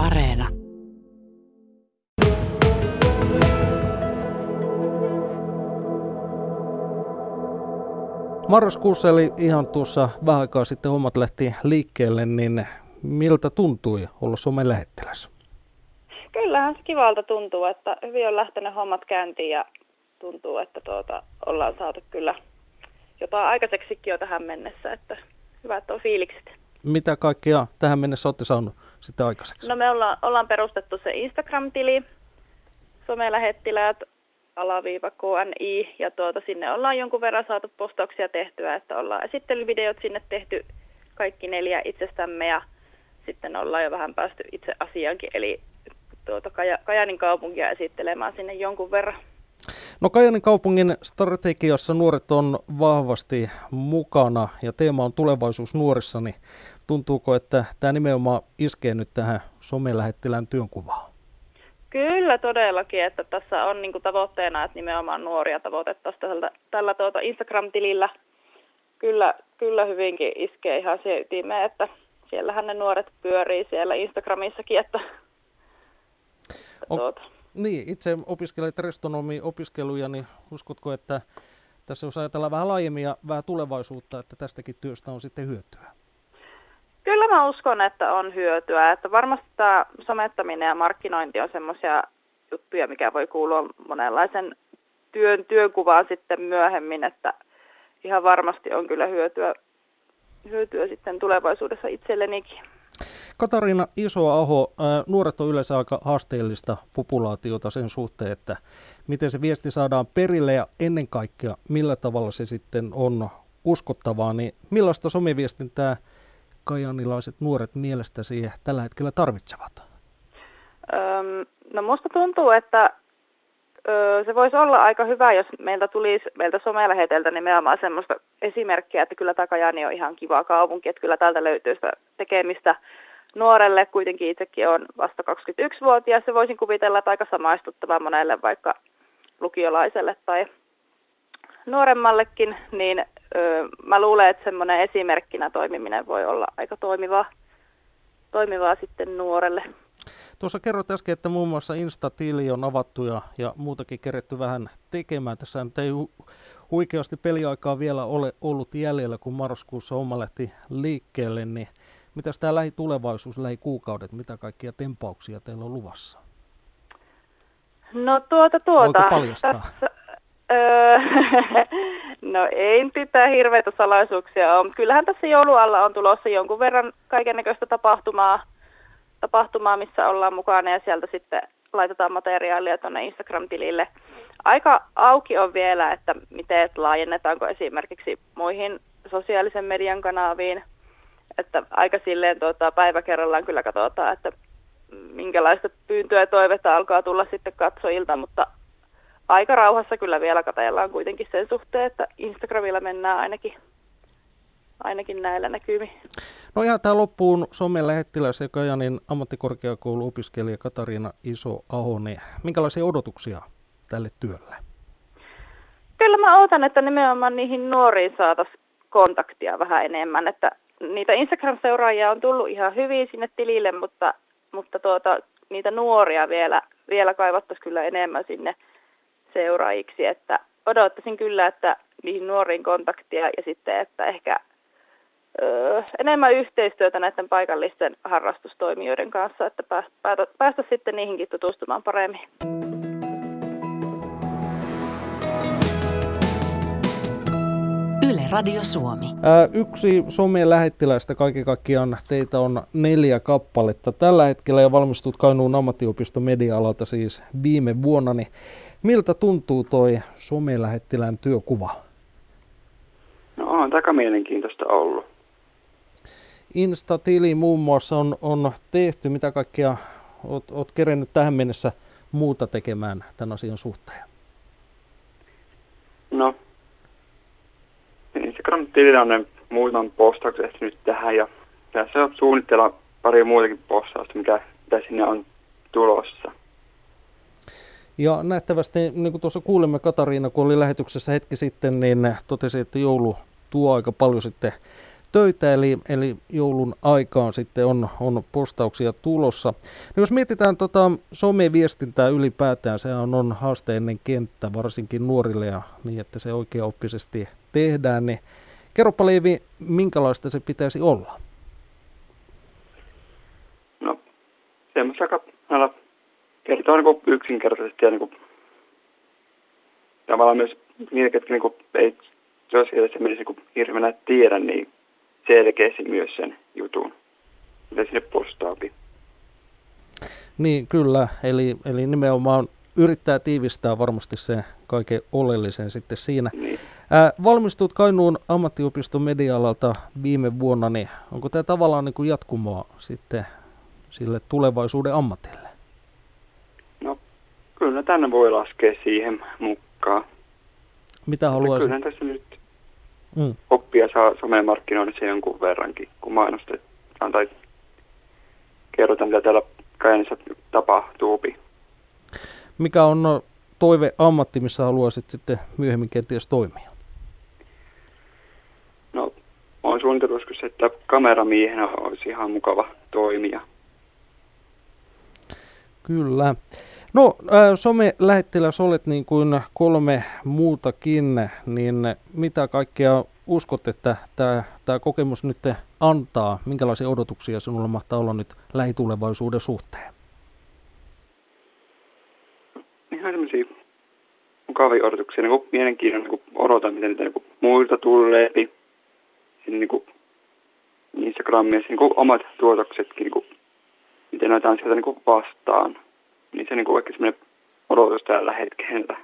Areena. Marraskuussa eli ihan tuossa vähän aikaa sitten hommat lähti liikkeelle, niin miltä tuntui olla somen lähettiläs? Kyllähän se kivalta tuntuu, että hyvin on lähtenyt hommat käyntiin ja tuntuu, että tuota, ollaan saatu kyllä jotain aikaiseksikin jo tähän mennessä, että hyvät on fiilikset. Mitä kaikkea tähän mennessä olette saanut sitten aikaiseksi? No me ollaan, ollaan perustettu se Instagram-tili, somelähettiläät, alaviiva KNI, ja tuota, sinne ollaan jonkun verran saatu postauksia tehtyä, että ollaan esittelyvideot sinne tehty kaikki neljä itsestämme, ja sitten ollaan jo vähän päästy itse asiaankin, eli tuota Kaja, Kajanin kaupunkia esittelemään sinne jonkun verran. No Kajanin kaupungin strategiassa nuoret on vahvasti mukana ja teema on tulevaisuus nuorissa, niin tuntuuko, että tämä nimenomaan iskee nyt tähän somelähettilään työnkuvaan? Kyllä todellakin, että tässä on niin kuin tavoitteena, että nimenomaan nuoria tavoitettaisiin tällä, tällä tuota Instagram-tilillä. Kyllä, kyllä hyvinkin iskee ihan se ytimeen, että siellähän ne nuoret pyörii siellä Instagramissakin, että on, tuota. Niin, itse opiskelet restonomi opiskeluja, niin uskotko, että tässä jos ajatellaan vähän laajemmin ja vähän tulevaisuutta, että tästäkin työstä on sitten hyötyä? Kyllä mä uskon, että on hyötyä. Että varmasti tämä somettaminen ja markkinointi on semmoisia juttuja, mikä voi kuulua monenlaisen työn työnkuvaan sitten myöhemmin, että ihan varmasti on kyllä hyötyä, hyötyä sitten tulevaisuudessa itsellenikin. Katariina Isoaho, nuoret on yleensä aika haasteellista populaatiota sen suhteen, että miten se viesti saadaan perille ja ennen kaikkea millä tavalla se sitten on uskottavaa, niin millaista someviestintää kajanilaiset nuoret mielestäsi tällä hetkellä tarvitsevat? No musta tuntuu, että se voisi olla aika hyvä, jos meiltä tulisi meiltä someläheteltä nimenomaan semmoista esimerkkiä, että kyllä tämä Kajani on ihan kiva kaupunki, että kyllä täältä löytyy sitä tekemistä nuorelle, kuitenkin itsekin on vasta 21-vuotias, se voisin kuvitella, että aika samaistuttava monelle vaikka lukiolaiselle tai nuoremmallekin, niin mä luulen, että semmoinen esimerkkinä toimiminen voi olla aika toimivaa, toimivaa sitten nuorelle. Tuossa kerroit äsken, että muun muassa Insta-tili on avattu ja, ja muutakin keretty vähän tekemään. Tässä nyt ei hu- huikeasti peliaikaa vielä ole ollut jäljellä, kun marraskuussa oma lähti liikkeelle, niin Mitäs tämä lähitulevaisuus, lähikuukaudet, mitä kaikkia tempauksia teillä on luvassa? No tuota tuota. Voiko paljastaa? Tässä, öö, no ei pitää hirveitä salaisuuksia mutta kyllähän tässä joulualla on tulossa jonkun verran kaikennäköistä tapahtumaa, tapahtumaa, missä ollaan mukana ja sieltä sitten laitetaan materiaalia tuonne Instagram-tilille. Aika auki on vielä, että miten laajennetaanko esimerkiksi muihin sosiaalisen median kanaviin – että aika silleen tuota, päivä kerrallaan kyllä katsotaan, että minkälaista pyyntöä ja toivetta alkaa tulla sitten katsojilta, mutta aika rauhassa kyllä vielä katellaan kuitenkin sen suhteen, että Instagramilla mennään ainakin, ainakin näillä näkymi. No ihan tämä loppuun somen lähettiläs ja Kajanin ammattikorkeakouluopiskelija Katariina Iso-Aho, niin minkälaisia odotuksia tälle työlle? Kyllä mä odotan, että nimenomaan niihin nuoriin saataisiin kontaktia vähän enemmän, että niitä Instagram-seuraajia on tullut ihan hyvin sinne tilille, mutta, mutta tuota, niitä nuoria vielä, vielä kaivattaisiin kyllä enemmän sinne seuraajiksi, että odottaisin kyllä, että niihin nuoriin kontaktia ja sitten, että ehkä öö, enemmän yhteistyötä näiden paikallisten harrastustoimijoiden kanssa, että päästä, päästä sitten niihinkin tutustumaan paremmin. Radio Suomi. Ää, yksi somien lähettiläistä kaiken kaikkiaan teitä on neljä kappaletta. Tällä hetkellä jo valmistut Kainuun ammattiopisto media-alalta siis viime vuonna. Niin miltä tuntuu toi somien lähettilään työkuva? No on aika mielenkiintoista ollut. Insta-tili muun muassa on, on tehty. Mitä kaikkea oot, oot kerennyt tähän mennessä muuta tekemään tämän asian suhteen? No On ne muutaman postauksen nyt tähän ja tässä on suunnitella pari muutakin postausta, mikä, sinne on tulossa. Ja nähtävästi, niin kuin tuossa kuulimme Katariina, kun oli lähetyksessä hetki sitten, niin totesi, että joulu tuo aika paljon sitten töitä, eli, eli joulun aikaan sitten on, on postauksia tulossa. No jos mietitään tota someviestintää ylipäätään, se on, on haasteellinen kenttä, varsinkin nuorille ja niin, että se oikeaoppisesti tehdään, niin kerropa Leivi, minkälaista se pitäisi olla? No, semmoista aika kertoo niin yksinkertaisesti ja niin kuin, tavallaan myös niille, ketkä niin kuin, ei sosiaalisessa mielessä niin hirveänä tiedä, niin selkeästi myös sen jutun, mitä sinne postaapi. Niin, kyllä. Eli, eli nimenomaan yrittää tiivistää varmasti se kaiken oleellisen sitten siinä. Niin. Ää, valmistut Kainuun ammattiopiston media-alalta viime vuonna, niin onko tämä tavallaan niin kuin jatkumoa sitten sille tulevaisuuden ammatille? No, kyllä tänne voi laskea siihen mukaan. Mitä haluaisit? Kyllä tässä nyt mm. oppia saa someen markkinoinnissa jonkun verrankin, kun mainostetaan tai kerrotaan, mitä täällä Kajanissa tapahtuu. Mikä on toive ammatti, missä haluaisit sitten myöhemmin kenties toimia? No, suunnitellut että kameramiehenä olisi ihan mukava toimia. Kyllä. No, äh, some-lähettiläs olet niin kuin kolme muutakin, niin mitä kaikkea uskot, että tämä, tämä kokemus nyt antaa? Minkälaisia odotuksia sinulla mahtaa olla nyt lähitulevaisuuden suhteen? Ihan sellaisia mukavia odotuksia, niin mielenkiintoinen, niin odotan, miten niitä niin muilta tulee, niin kuin Instagramissa niin omat tuotoksetkin, niin kuin, miten näitä on sieltä niin vastaan niin se niin kuin oikein semmoinen odotus tällä hetkellä.